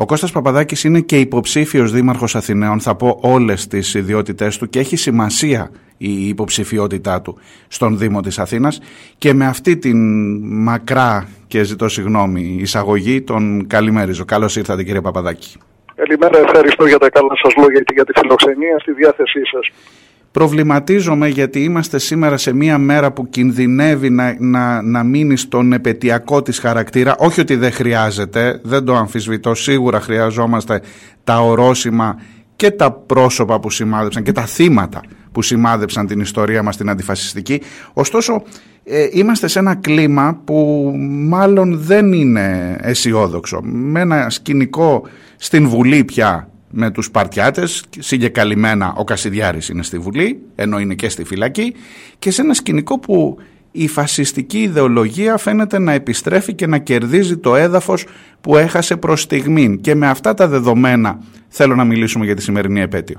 Ο Κώστας Παπαδάκης είναι και υποψήφιος δήμαρχος Αθηναίων, θα πω όλες τις ιδιότητές του και έχει σημασία η υποψηφιότητά του στον Δήμο της Αθήνας και με αυτή την μακρά και ζητώ συγγνώμη εισαγωγή τον καλημέριζω. Καλώς ήρθατε κύριε Παπαδάκη. Καλημέρα, ευχαριστώ για τα καλά σας λόγια και για τη φιλοξενία στη διάθεσή σας. Προβληματίζομαι γιατί είμαστε σήμερα σε μία μέρα που κινδυνεύει να, να, να μείνει στον επαιτειακό της χαρακτήρα. Όχι ότι δεν χρειάζεται, δεν το αμφισβητώ, σίγουρα χρειαζόμαστε τα ορόσημα και τα πρόσωπα που σημάδεψαν και τα θύματα που σημάδεψαν την ιστορία μας την αντιφασιστική. Ωστόσο ε, είμαστε σε ένα κλίμα που μάλλον δεν είναι αισιόδοξο. Με ένα σκηνικό στην Βουλή πια με τους Παρτιάτες, συγκεκαλυμμένα ο Κασιδιάρης είναι στη Βουλή, ενώ είναι και στη φυλακή, και σε ένα σκηνικό που η φασιστική ιδεολογία φαίνεται να επιστρέφει και να κερδίζει το έδαφος που έχασε προς στιγμήν. Και με αυτά τα δεδομένα θέλω να μιλήσουμε για τη σημερινή επέτειο.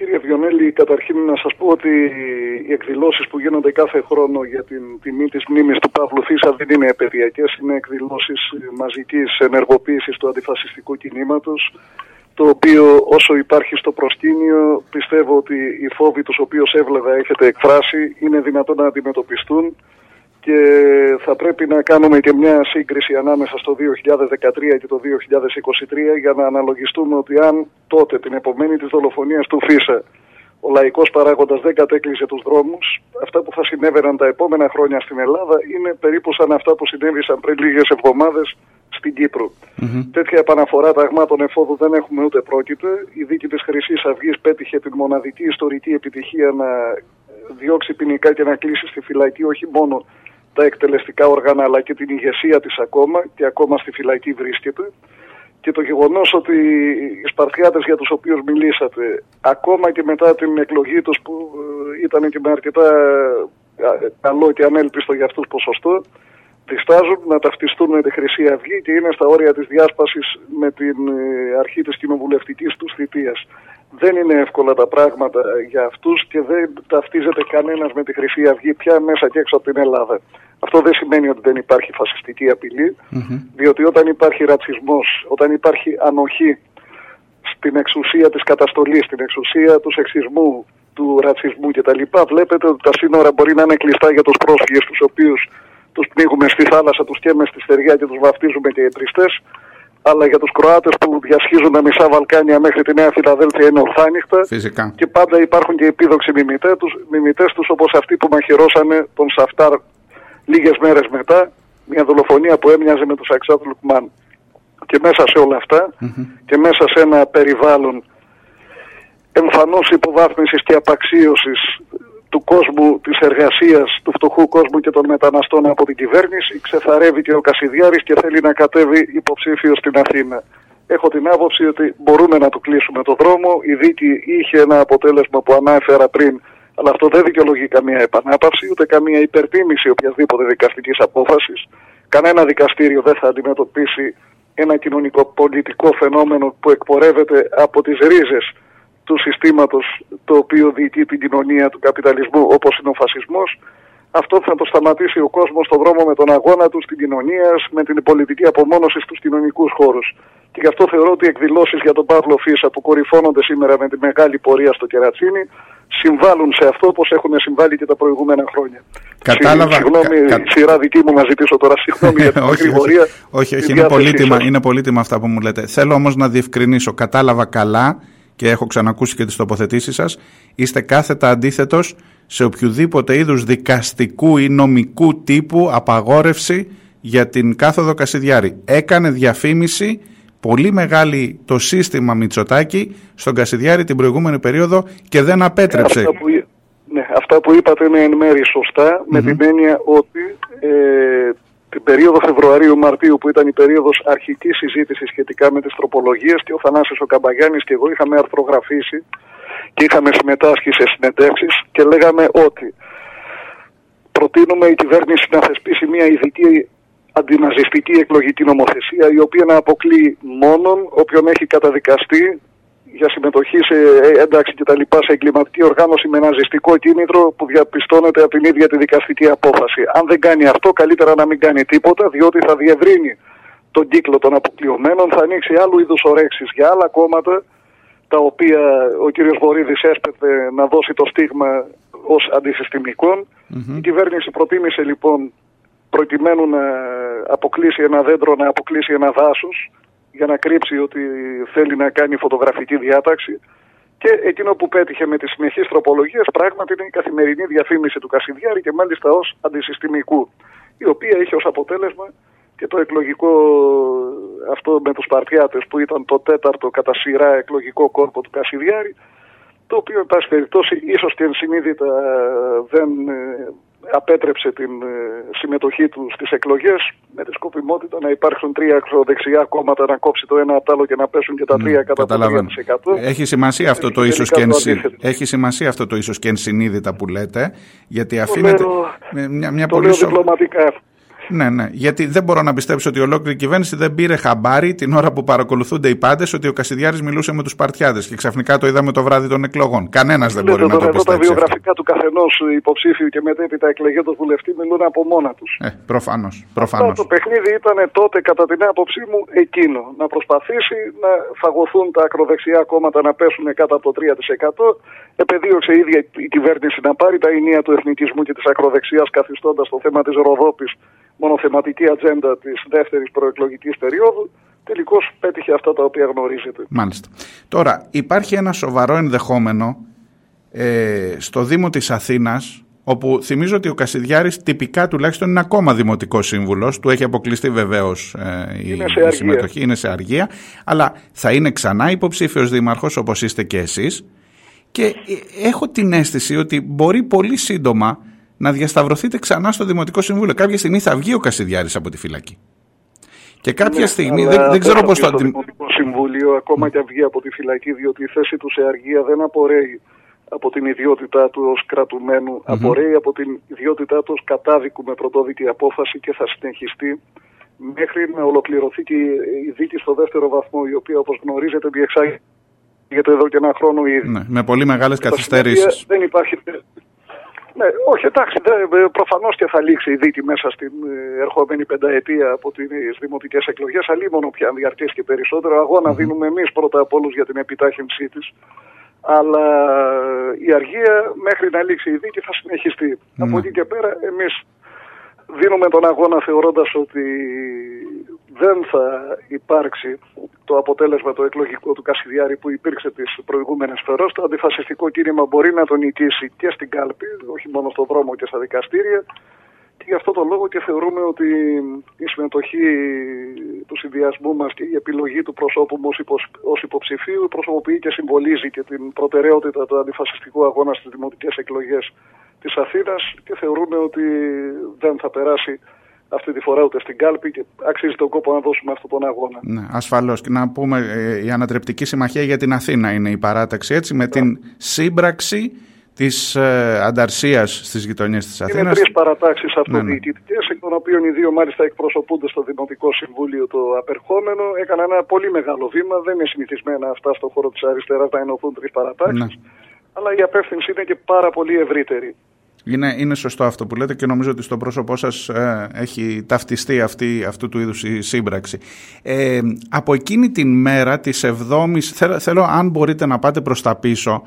Κύριε Βιονέλη, καταρχήν να σας πω ότι οι εκδηλώσεις που γίνονται κάθε χρόνο για την τιμή της μνήμης του Παύλου Φίσα δεν είναι επαιτειακές, είναι εκδηλώσεις μαζικής ενεργοποίησης του αντιφασιστικού κινήματος, το οποίο όσο υπάρχει στο προσκήνιο πιστεύω ότι οι φόβοι τους οποίους έβλεπα έχετε εκφράσει είναι δυνατόν να αντιμετωπιστούν και θα πρέπει να κάνουμε και μια σύγκριση ανάμεσα στο 2013 και το 2023 για να αναλογιστούμε ότι αν τότε την επομένη της δολοφονίας του Φίσα ο λαϊκός παράγοντας δεν κατέκλυσε τους δρόμους, αυτά που θα συνέβαιναν τα επόμενα χρόνια στην Ελλάδα είναι περίπου σαν αυτά που συνέβησαν πριν λίγες εβδομάδες στην κυπρο Τέτοια επαναφορά ταγμάτων εφόδου δεν έχουμε ούτε πρόκειται. Η δίκη της χρυσής Αυγής πέτυχε την μοναδική ιστορική επιτυχία να διώξει ποινικά και να κλείσει στη φυλακή όχι μόνο τα εκτελεστικά όργανα αλλά και την ηγεσία της ακόμα και ακόμα στη φυλακή βρίσκεται. Και το γεγονός ότι οι Σπαρτιάτες για τους οποίους μιλήσατε ακόμα και μετά την εκλογή τους που ε, ήταν και με αρκετά ε, καλό και ανέλπιστο για αυτούς ποσοστό διστάζουν να ταυτιστούν με τη Χρυσή Αυγή και είναι στα όρια της διάσπασης με την ε, αρχή της κοινοβουλευτικής τους θητείας δεν είναι εύκολα τα πράγματα για αυτούς και δεν ταυτίζεται κανένας με τη Χρυσή Αυγή πια μέσα και έξω από την Ελλάδα. Αυτό δεν σημαίνει ότι δεν υπάρχει φασιστική διότι όταν υπάρχει ρατσισμός, όταν υπάρχει ανοχή στην εξουσία της καταστολής, στην εξουσία του σεξισμού, του ρατσισμού κτλ. Βλέπετε ότι τα σύνορα μπορεί να είναι κλειστά για τους πρόσφυγες τους οποίους τους πνίγουμε στη θάλασσα, τους καίμε στη στεριά και τους βαφτίζουμε και οι αλλά για τους Κροάτες που διασχίζουν τα μισά Βαλκάνια μέχρι τη Νέα Φιλαδέλφια είναι ορθάνυχτα. Φυσικά. Και πάντα υπάρχουν και επίδοξοι μιμητές τους, μιμητές τους όπως αυτοί που μαχαιρώσανε τον Σαφτάρ λίγες μέρες μετά, μια δολοφονία που έμοιαζε με τον Σαξάτ Λουκμάν. Και μέσα σε όλα και μέσα σε ένα περιβάλλον εμφανώς υποβάθμισης και απαξίωσης του κόσμου της εργασίας, του φτωχού κόσμου και των μεταναστών από την κυβέρνηση, ξεθαρεύει και ο Κασιδιάρης και θέλει να κατέβει υποψήφιο στην Αθήνα. Έχω την άποψη ότι μπορούμε να του κλείσουμε το δρόμο. Η δίκη είχε ένα αποτέλεσμα που ανάφερα πριν, αλλά αυτό δεν δικαιολογεί καμία επανάπαυση, ούτε καμία υπερτίμηση οποιασδήποτε δικαστικής απόφασης. Κανένα δικαστήριο δεν θα αντιμετωπίσει ένα κοινωνικό-πολιτικό φαινόμενο που εκπορεύεται από τις ρίζες του συστήματος το οποίο διοικεί την κοινωνία του καπιταλισμού όπως είναι ο φασισμός αυτό θα το σταματήσει ο κόσμος στον δρόμο με τον αγώνα τους, στην κοινωνία, με την πολιτική απομόνωση στους κοινωνικούς χώρους. Και γι' αυτό θεωρώ ότι οι εκδηλώσεις για τον Παύλο Φίσα που κορυφώνονται σήμερα με τη μεγάλη πορεία στο Κερατσίνι συμβάλλουν σε αυτό όπως έχουν συμβάλει και τα προηγούμενα χρόνια. Κατάλαβα. Συγγνώμη, κα... σειρά δική μου να ζητήσω τώρα. Συγγνώμη για την όχι, όχι, όχι, είναι, πολύτιμα, είναι πολύτιμα αυτά που μου λέτε. Θέλω όμως να διευκρινίσω. Κατάλαβα καλά και έχω ξανακούσει και τις τοποθετήσεις σας, είστε κάθετα αντίθετος σε οποιοδήποτε είδους δικαστικού ή νομικού τύπου απαγόρευση για την κάθοδο Κασιδιάρη. Έκανε διαφήμιση πολύ μεγάλη το σύστημα Μητσοτάκη στον Κασιδιάρη την προηγούμενη περίοδο και δεν απέτρεψε. Αυτά που, ναι, αυτά που είπατε είναι εν μέρη με την έννοια ότι ε, την περίοδο Φεβρουαρίου-Μαρτίου που ήταν η περίοδος αρχικής συζήτησης σχετικά με τις τροπολογίες και ο Θανάσης ο Καμπαγιάννης και εγώ είχαμε αρθρογραφήσει και είχαμε συμμετάσχει σε συνεντεύξεις και λέγαμε ότι προτείνουμε η κυβέρνηση να θεσπίσει μια ειδική αντιναζιστική εκλογική νομοθεσία η οποία να αποκλεί μόνον όποιον έχει καταδικαστεί για συμμετοχή σε ένταξη και τα λοιπά σε εγκληματική οργάνωση με ναζιστικό κίνητρο που διαπιστώνεται από την ίδια τη δικαστική απόφαση. Αν δεν κάνει αυτό, καλύτερα να μην κάνει τίποτα, διότι θα διευρύνει τον κύκλο των αποκλειωμένων, θα ανοίξει άλλου είδους ορέξεις για άλλα κόμματα, τα οποία ο κύριος Βορύδης έσπεται να δώσει το στίγμα ως αντισυστημικων Η κυβέρνηση προτίμησε λοιπόν προκειμένου να αποκλείσει ένα δέντρο, να αποκλείσει ένα δάσος για να κρύψει ότι θέλει να κάνει φωτογραφική διάταξη. Και εκείνο που πέτυχε με τις συνεχείς τροπολογίες πράγματι είναι η καθημερινή διαφήμιση του Κασιδιάρη και μάλιστα ως αντισυστημικού η οποία είχε ως αποτέλεσμα και το εκλογικό αυτό με τους Παρτιάτες που ήταν το τέταρτο κατά σειρά εκλογικό κόρπο του Κασιδιάρη το οποίο, εν πάση περιπτώσει, ίσως και ενσυνείδητα δεν ε, απέτρεψε την ε, συμμετοχή του στις εκλογές με τη σκοπιμότητα να υπάρξουν τρία ακροδεξιά κόμματα να κόψει το ένα από το άλλο και να πέσουν και τα ναι, τρία κατά το 3%. Έχει σημασία αυτό το ίσως και, Έχει σημασία αυτό το ίσως και ενσυνείδητα που λέτε γιατί αφήνεται μια, μια το πολύ... Λέω διπλωματικά. Ναι, ναι. Γιατί δεν μπορώ να πιστέψω ότι ολόκληρη κυβέρνηση δεν πήρε χαμπάρι την ώρα που παρακολουθούνται οι πάντες ότι ο Κασιδιάρης μιλούσε με τους Παρτιάδες και ξαφνικά το είδαμε το βράδυ των εκλογών. Κανένας δεν μπορεί να το πιστέψει. τα βιογραφικά του καθενός υποψήφιου και μετέπειτα εκλεγέντος βουλευτή μιλούν από μόνα τους. Ε, προφανώς. Προφανώς. Το παιχνίδι ήταν τότε, κατά την άποψή μου, εκείνο. Να προσπαθήσει να φαγωθούν τα ακροδεξιά κόμματα να πέσουν κάτω από το 3%. Επεδίωξε η ίδια η κυβέρνηση να πάρει τα ενία του εθνικισμού και της ακροδεξιάς καθιστώντας το θέμα της Ροδόπης μονοθεματική ατζέντα της δεύτερης προεκλογικής περίοδου, τελικώς πέτυχε αυτά τα οποία γνωρίζετε. Μάλιστα. Τώρα, υπάρχει ένα σοβαρό ενδεχόμενο ε, στο Δήμο της Αθήνας όπου θυμίζω ότι ο Κασιδιάρης τυπικά τουλάχιστον είναι ακόμα δημοτικός σύμβουλος, του έχει αποκλειστεί βεβαίως ε, η, η συμμετοχή, είναι σε αργία, αλλά θα είναι ξανά υποψήφιος δήμαρχος όπως είστε και εσείς και ε, έχω την αίσθηση ότι μπορεί πολύ σύντομα να διασταυρωθείτε ξανά στο Δημοτικό Συμβούλιο. Κάποια στιγμή θα βγει ο Κασιδιάρης από τη φυλακή. Και κάποια ναι, στιγμή, δεν, δεν ξέρω πώς το... Το Δημοτικό Συμβούλιο ακόμα και βγει από τη φυλακή, διότι η θέση του σε αργία δεν απορρέει από την ιδιότητά του ως κρατουμένου, απορρέει από την ιδιότητά του ως κατάδικου με πρωτόδικη απόφαση και θα συνεχιστεί μέχρι να ολοκληρωθεί και η δίκη στο δεύτερο βαθμό, η οποία όπως γνωρίζετε διεξάγεται εδώ και ένα χρόνο ήδη. Ναι, με πολύ μεγάλες καθυστερήσεις. Δεν υπάρχει ναι, όχι, εντάξει, ε, προφανώς και θα λήξει η δίκη μέσα στην ε, ερχόμενη πενταετία από τις δημοτικές εκλογές. Αλλήμον πια αν διαρκέσει και περισσότερο. Αγώνα δίνουμε εμείς πρώτα απ' όλους για την επιτάχυνσή της. Αλλά η αργία μέχρι να λήξει η δίκη θα συνεχιστεί. Από εκεί και πέρα εμείς δίνουμε τον αγώνα θεωρώντας ότι δεν θα υπάρξει το αποτέλεσμα το εκλογικό του Κασιδιάρη που υπήρξε τις προηγούμενες φορές. Το αντιφασιστικό κίνημα μπορεί να τον νικήσει και στην κάλπη, όχι μόνο στον δρόμο και στα δικαστήρια. Και γι' αυτό το λόγο και θεωρούμε ότι η συμμετοχή του συνδυασμού μας και η επιλογή του προσώπου μας ως υποψηφίου προσωποποιεί και συμβολίζει και την προτεραιότητα του αντιφασιστικού αγώνα στις δημοτικές εκλογές της Αθήνας και θεωρούμε ότι δεν θα περάσει αυτή τη φορά ούτε στην κάλπη και αξίζει τον κόπο να δώσουμε αυτόν τον αγώνα. Ναι, ασφαλώς. Και να πούμε ε, η Ανατρεπτική Συμμαχία για την Αθήνα είναι η παράταξη έτσι με την σύμπραξη της ε, ανταρσίας στις γειτονιές της Αθήνας. Είναι τρεις παρατάξεις αυτοδιοικητικέ, ναι, ναι. εκ των οποίων οι δύο μάλιστα εκπροσωπούνται στο Δημοτικό Συμβούλιο το απερχόμενο. Έκανα ένα πολύ μεγάλο βήμα. Δεν είναι συνηθισμένα αυτά στον χώρο της αριστεράς να ενωθούν τρεις παρατάξεις. Ναι. Αλλά η απεύθυνση είναι και πάρα πολύ ευρύτερη. Είναι, είναι σωστό αυτό που λέτε και νομίζω ότι στο πρόσωπό σας ε, έχει ταυτιστεί αυτή, αυτού του είδους η σύμπραξη. Ε, από εκείνη την μέρα της 7ης, θέλω, θέλω αν μπορείτε να πάτε προς τα πίσω,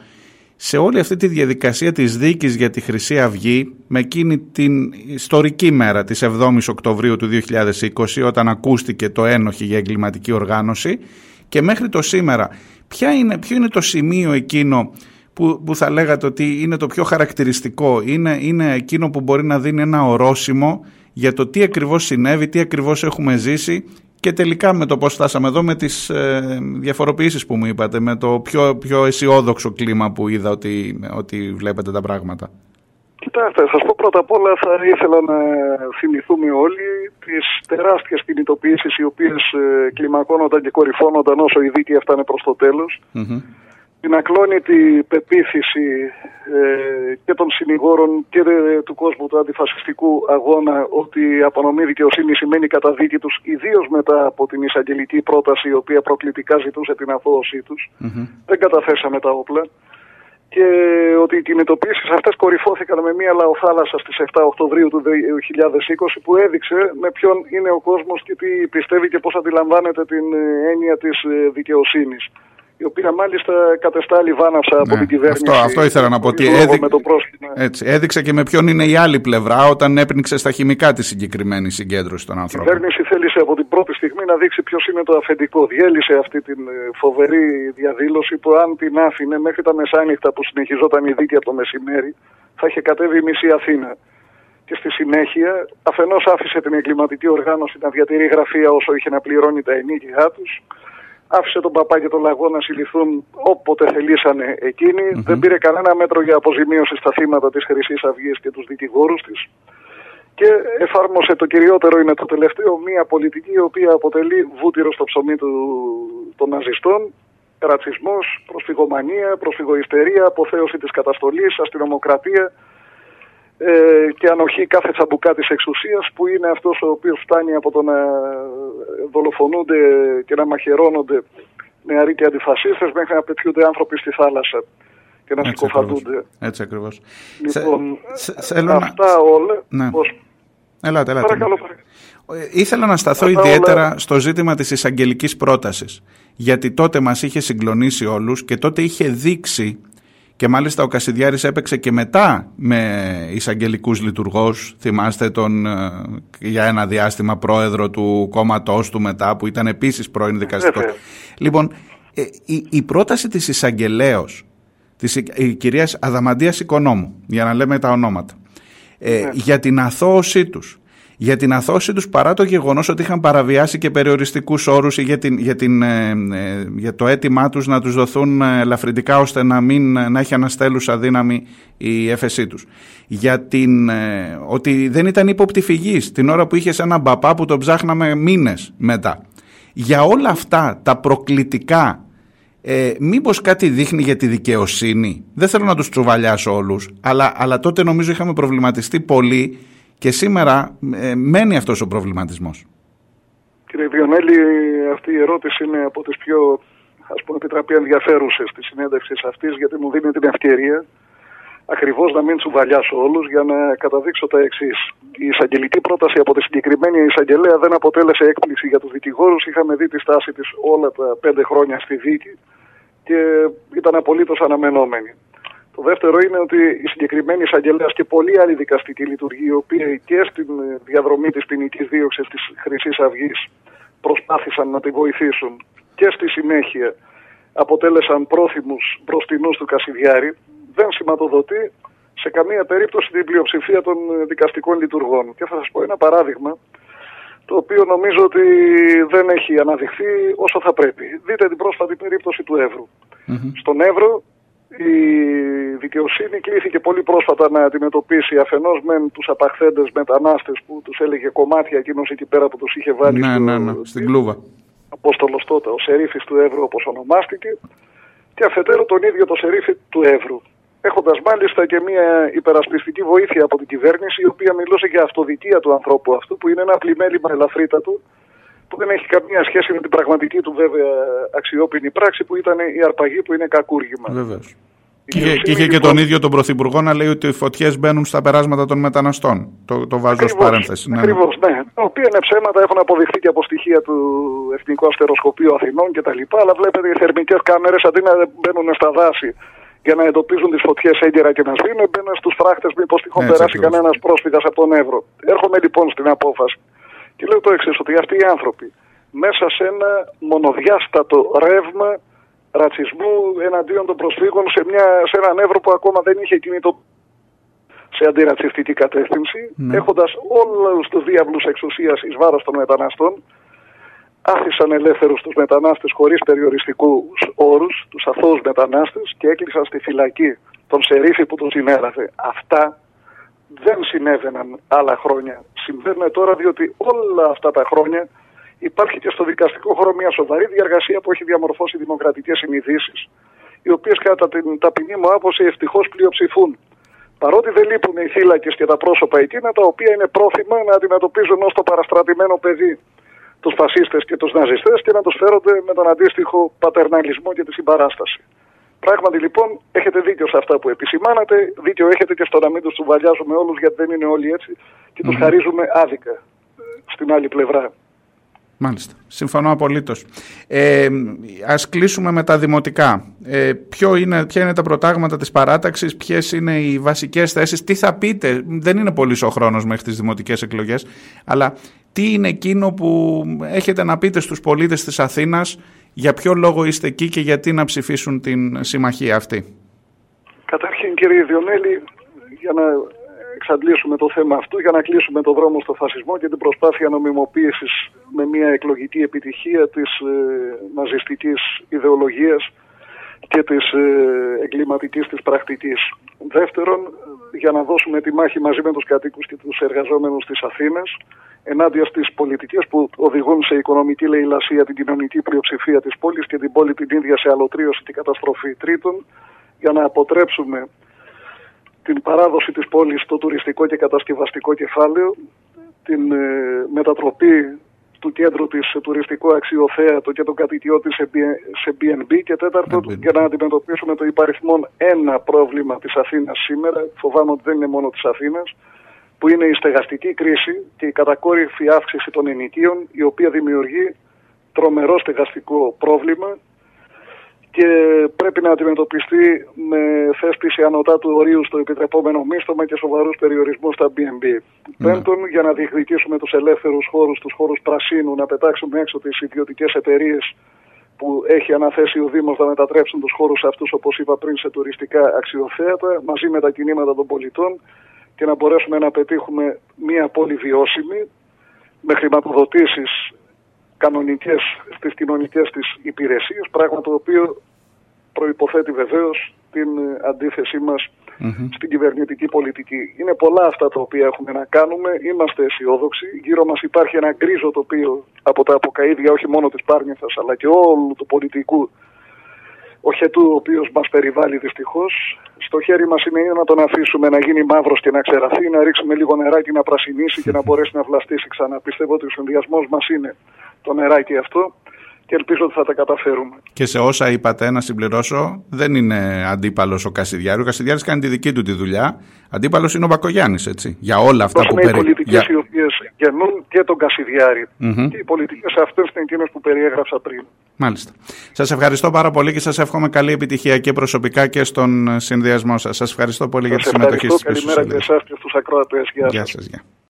σε όλη αυτή τη διαδικασία της δίκης για τη Χρυσή Αυγή με εκείνη την ιστορική μέρα της 7ης Οκτωβρίου του 2020 όταν ακούστηκε το ένοχη για εγκληματική οργάνωση και μέχρι το σήμερα ποια είναι, ποιο είναι το σημείο εκείνο που, που θα λέγατε ότι είναι το πιο χαρακτηριστικό, είναι, είναι εκείνο που μπορεί να δίνει ένα ορόσημο για το τι ακριβώς συνέβη, τι ακριβώς έχουμε ζήσει και τελικά με το πώς φτάσαμε εδώ με τις ε, διαφοροποιήσεις που μου είπατε, με το πιο, πιο αισιόδοξο κλίμα που είδα ότι, ότι βλέπετε τα πράγματα. Κοιτάξτε, σας πω πρώτα απ' όλα θα ήθελα να θυμηθούμε όλοι τις τεράστιες κινητοποιήσεις οι οποίες ε, κλιμακώνονταν και κορυφώνονταν όσο η δίκη έφτανε προς το τελος την ακλόνητη πεποίθηση ε, και των συνηγόρων και του κόσμου του αντιφασιστικού αγώνα ότι η απονομή δικαιοσύνης σημαίνει καταδίκη τους ιδίως μετά από την εισαγγελική πρόταση η οποία προκλητικά ζητούσε την αθώωσή τους. Δεν καταθέσαμε τα όπλα. Και ότι οι κινητοποιήσεις αυτές κορυφώθηκαν με μια λαοθάλασσα στις 7 Οκτωβρίου του 2020 που έδειξε με ποιον είναι ο κόσμος και τι πιστεύει και πώς αντιλαμβάνεται την ε, έννοια της ε, δικαιοσύνης η οποία μάλιστα κατεστάλλει βάναυσα από ναι, την κυβέρνηση. Αυτό, αυτό ήθελα να πω. Ότι έδει... με το έτσι, έδειξε και με ποιον είναι η άλλη πλευρά όταν έπνιξε στα χημικά τη συγκεκριμένη συγκέντρωση των ανθρώπων. Η κυβέρνηση θέλησε από την πρώτη στιγμή να δείξει ποιος είναι το αφεντικό. Διέλυσε αυτή την ε, φοβερή διαδήλωση που αν την άφηνε μέχρι τα μεσάνυχτα που συνεχιζόταν η δίκη από το μεσημέρι θα είχε κατέβει η μισή Αθήνα. Και στη συνέχεια αφενός άφησε την εγκληματική οργάνωση να διατηρεί γραφεία όσο είχε να πληρώνει τα ενίκια τους άφησε τον παπά και τον λαγό να συλληφθούν όποτε θελήσανε Δεν πήρε κανένα μέτρο για αποζημίωση στα θύματα της χρυσής αυγής και τους δικηγόρους της. Και εφάρμοσε το κυριότερο είναι το τελευταίο μια πολιτική η οποία αποτελεί βούτυρο στο ψωμί του, των ναζιστών. Ρατσισμός, προσφυγομανία, προσφυγοϊστερία, αποθέωση της καταστολής, αστυνομοκρατία, ε, και ανοχή κάθε τσαμπουκά της εξουσίας που είναι αυτός ο οποίος φτάνει από το να δολοφονούνται και να μαχαιρώνονται νεαροί και αντιφασίστες μέχρι να πετιούνται άνθρωποι στη θάλασσα και να συκοφαντούνται. Έτσι ακριβώς. Λοιπόν, σε, αυτά όλα... Ναι. Πώς... Ελάτε, ελάτε. Παρακαλώ, παρακαλώ. Ε, ήθελα να σταθώ ιδιαίτερα στο ζήτημα της εισαγγελικής πρότασης. Γιατί τότε μας είχε συγκλονίσει όλους και τότε είχε δείξει και μάλιστα ο Κασιδιάρης έπαιξε και μετά με εισαγγελικούς λειτουργός. Θυμάστε τον ε, για ένα διάστημα πρόεδρο του κόμματός του μετά που ήταν επίσης πρώην δικαστικός. Λοιπόν, ε, η, η πρόταση της εισαγγελέως της η κυρίας Αδαμαντίας Οικονόμου, για να λέμε τα ονόματα, ε, ναι. για την αθώωσή τους για την αθώση τους παρά το γεγονός ότι είχαν παραβιάσει και περιοριστικούς όρους για, την, για, την, ε, ε, για το αίτημά τους να τους δοθούν ε, ελαφρυντικά ώστε να, μην, να έχει αναστέλουσα δύναμη η έφεσή τους. Για την, ότι δεν ήταν ύποπτη φυγής την ώρα που είχε έναν μπαπά που τον ψάχναμε μήνες μετά. Για όλα αυτά τα προκλητικά ε, μήπως κάτι δείχνει για τη δικαιοσύνη; Δεν θέλω να τους τσουβαλιάσω όλους, αλλά, αλλά τότε νομίζω είχαμε προβληματιστεί πολύ και σήμερα ε, μένει αυτός ο προβληματισμός. Κύριε Βιονέλη, αυτή η ερώτηση είναι από τις πιο ας πούμε επιτραπεί ενδιαφέρουσες της συνέντευξης αυτής γιατί μου δίνει την ευκαιρία ακριβώς να μην τσουβαλιάσω όλους για να καταδείξω τα εξής. Η εισαγγελική πρόταση από τη συγκεκριμένη εισαγγελέα δεν αποτέλεσε έκπληξη για τους δικηγόρους. Είχαμε δει τη στάση της όλα τα πέντε χρόνια στη δίκη και ήταν απολύτως αναμενόμενη. Το δεύτερο είναι ότι η συγκεκριμένη εισαγγελέα και πολλοί άλλοι δικαστικοί λειτουργοί, οι οποίοι και στην διαδρομή της ποινικής δίωξης της Χρυσής Αυγής προσπάθησαν να τη βοηθήσουν και στη συνέχεια αποτέλεσαν πρόθυμους μπροστινούς του Κασιδιάρη, δεν σηματοδοτεί σε καμία περίπτωση την πλειοψηφία των δικαστικών λειτουργών. Και θα σας πω ένα παράδειγμα, το οποίο νομίζω ότι δεν έχει αναδειχθεί όσο θα πρέπει. Δείτε την πρόσφατη περίπτωση του ευρου Στον Εύρο η δικαιοσύνη κλήθηκε πολύ πρόσφατα να αντιμετωπίσει αφενός με τους απαχθέντες μετανάστες που τους έλεγε κομμάτια εκείνος εκεί πέρα που τους είχε βάλει ναι, ναι, ναι, στην κλούβα. Απόστολος τότε, ο Σερίφης του Εύρου όπως ονομάστηκε και αφετέρου τον ίδιο το Σερίφη του Εύρου. Έχοντας μάλιστα και μια υπερασπιστική βοήθεια από την κυβέρνηση η οποία μιλούσε για αυτοδικία του ανθρώπου αυτού που είναι ένα πλημέλημα ελαφρύτατο που δεν έχει καμία σχέση με την πραγματική του βέβαια αξιόπινη πράξη που ήταν η αρπαγή που είναι κακούργημα. Βεβαίως. Και, και είχε και τον ίδιο τον Πρωθυπουργό να λέει ότι οι φωτιές μπαίνουν στα περάσματα των μεταναστών. Το, το βάζω ως παρένθεση. Ακριβώ, ναι. ναι. Τα οποία είναι ψέματα, έχουν αποδειχθεί και από στοιχεία του Εθνικού Αστεροσκοπείου Αθηνών κτλ. Αλλά βλέπετε οι θερμικές κάμερες αντί να μπαίνουν στα δάση για να εντοπίζουν τις φωτιές έγκαιρα και να σβήνουν, μπαίνουν στους φράχτες μήπως τυχόν περάσει κανένας πρόσφυγας από τον Εύρο. Έρχομαι λοιπόν στην απόφαση και λέω το εξής, ότι αυτοί οι άνθρωποι μέσα σε ένα μονοδιάστατο ρεύμα ρατσισμού εναντίον των προσφύγων σε, μια, σε έναν Εύρο που ακόμα δεν είχε κινητό σε αντιρατσιστική κατεύθυνση, ναι. έχοντας όλους τους διάβλους εξουσίας εις βάρος των μεταναστών, άφησαν ελεύθερους τους μετανάστες χωρίς περιοριστικούς όρους, τους αθώους μετανάστες και έκλεισαν στη φυλακή τον Σερίφη που τον συνέλαβε. Αυτά δεν συνέβαιναν άλλα χρόνια. Συμβαίνουν τώρα διότι όλα αυτά τα χρόνια υπάρχει και στο δικαστικό χώρο μια σοβαρή διαργασία που έχει διαμορφώσει δημοκρατικές συνειδήσεις, οι οποίες κατά την ταπεινή μου άποψη ευτυχώς πλειοψηφούν. Παρότι δεν λείπουν οι θύλακες και τα πρόσωπα εκείνα τα οποία είναι πρόθυμα να αντιμετωπίζουν ως το παραστρατημένο παιδί τους φασίστες και τους ναζιστές και να τους φέρονται με τον αντίστοιχο πατερναλισμό και τη συμπαράσταση. Πράγματι λοιπόν έχετε δίκιο σε αυτά που επισημάνατε, δίκιο έχετε και στο να μην τους τσουβαλιάζουμε όλους γιατί δεν είναι όλοι έτσι και τους χαρίζουμε άδικα ε, στην άλλη πλευρά. Μάλιστα. Συμφωνώ απολύτως. Ε, ας κλείσουμε με τα δημοτικά. Ε, ποιο είναι, ποια είναι τα προτάγματα της παράταξης, ποιες είναι οι βασικές θέσεις, τι θα πείτε, δεν είναι πολύ ο χρόνος μέχρι τις δημοτικές εκλογές, αλλά τι είναι εκείνο που έχετε να πείτε στους πολίτες της Αθήνας, για ποιο λόγο είστε εκεί και γιατί να ψηφίσουν την συμμαχία αυτή; Καταρχήν κύριε Διονέλη, για να εξαντλήσουμε το θέμα αυτό για να κλείσουμε το δρόμο στο φασισμό και την προσπάθεια νομιμοποίησης με μια εκλογική επιτυχία της ε, ναζιστικής ιδεολογίας και της ε, εγκληματικής της πρακτικής. Δεύτερον, για να δώσουμε τη μάχη μαζί με τους κατοίκους και τους εργαζόμενους της Αθήνας ενάντια στις πολιτικές που οδηγούν σε οικονομική λαιλασία την κοινωνική πλειοψηφία της πόλης και την πόλη την ίδια σε αλωτρίωση και καταστροφή. Τρίτον, για να αποτρέψουμε την παράδοση της πόλης στο τουριστικό και κατασκευαστικό κεφάλαιο, την ε, μετατροπή του κέντρου της σε τουριστικό αξιοθέατο και τον κατοικιό της σε BNB και τέταρτον για να αντιμετωπίσουμε το υπαριθμόν ένα πρόβλημα της Αθήνας σήμερα, φοβάμαι ότι δεν είναι μόνο της Αθήνας, που είναι η στεγαστική κρίση και η κατακόρυφη αύξηση των ενοικίων, η οποία δημιουργεί τρομερό στεγαστικό πρόβλημα και πρέπει να αντιμετωπιστεί με θέσπιση ανωτά του ορίου στο επιτρεπόμενο μίσθωμα και σοβαρούς περιορισμούς στα BNB. Ναι. Πέμπτον, για να διεκδικήσουμε τους ελεύθερους χώρους, τους χώρους πρασίνου, να πετάξουμε έξω τις ιδιωτικές εταιρείες που έχει αναθέσει ο Δήμος να μετατρέψουν τους χώρους αυτούς, όπως είπα πριν, σε τουριστικά αξιοθέατα, μαζί με τα κινήματα των πολιτών και να μπορέσουμε να πετύχουμε μια πόλη βιώσιμη, με χρηματοδοτήσεις κανονικές στις κοινωνικές της υπηρεσίες, πράγμα το οποίο προϋποθέτει βεβαίως την αντίθεσή μας στην κυβερνητική πολιτική. Είναι πολλά αυτά τα οποία έχουμε να κάνουμε, είμαστε αισιόδοξοι, γύρω μας υπάρχει ένα γκρίζο τοπίο από τα αποκαίδια όχι μόνο της Πάρνηθας αλλά και όλου του πολιτικού οχετού ο οποίος μας περιβάλλει δυστυχώς. Στο χέρι μας είναι να τον αφήσουμε να γίνει μαύρος και να ξεραθεί, να ρίξουμε λίγο νεράκι να πρασινίσει και να μπορέσει να βλαστήσει ξανά. Πιστεύω ότι ο συνδυασμός μας είναι το νεράκι αυτό και ελπίζω ότι θα τα καταφέρουμε. Και σε όσα είπατε, να συμπληρώσω, δεν είναι αντίπαλος ο Κασιδιάρη. Ο Κασιδιάρης κάνει τη δική του τη δουλειά. Αντίπαλος είναι ο Μπακογιάννης, έτσι. Για όλα αυτά που περιέχουν. Είναι οι πολιτικές για... οι οποίες γεννούν και τον Κασιδιάρη. Mm-hmm. Και οι πολιτικές αυτές είναι εκείνες που περιέγραψα πριν. Μάλιστα. Σας ευχαριστώ πάρα πολύ και σας εύχομαι καλή επιτυχία και προσωπικά και στον συνδυασμό σας. Σας ευχαριστώ πολύ σας για τη συμμετοχή σα. Καλημέρα και εσάς και στους ακροατές. Γεια, Γεια σας.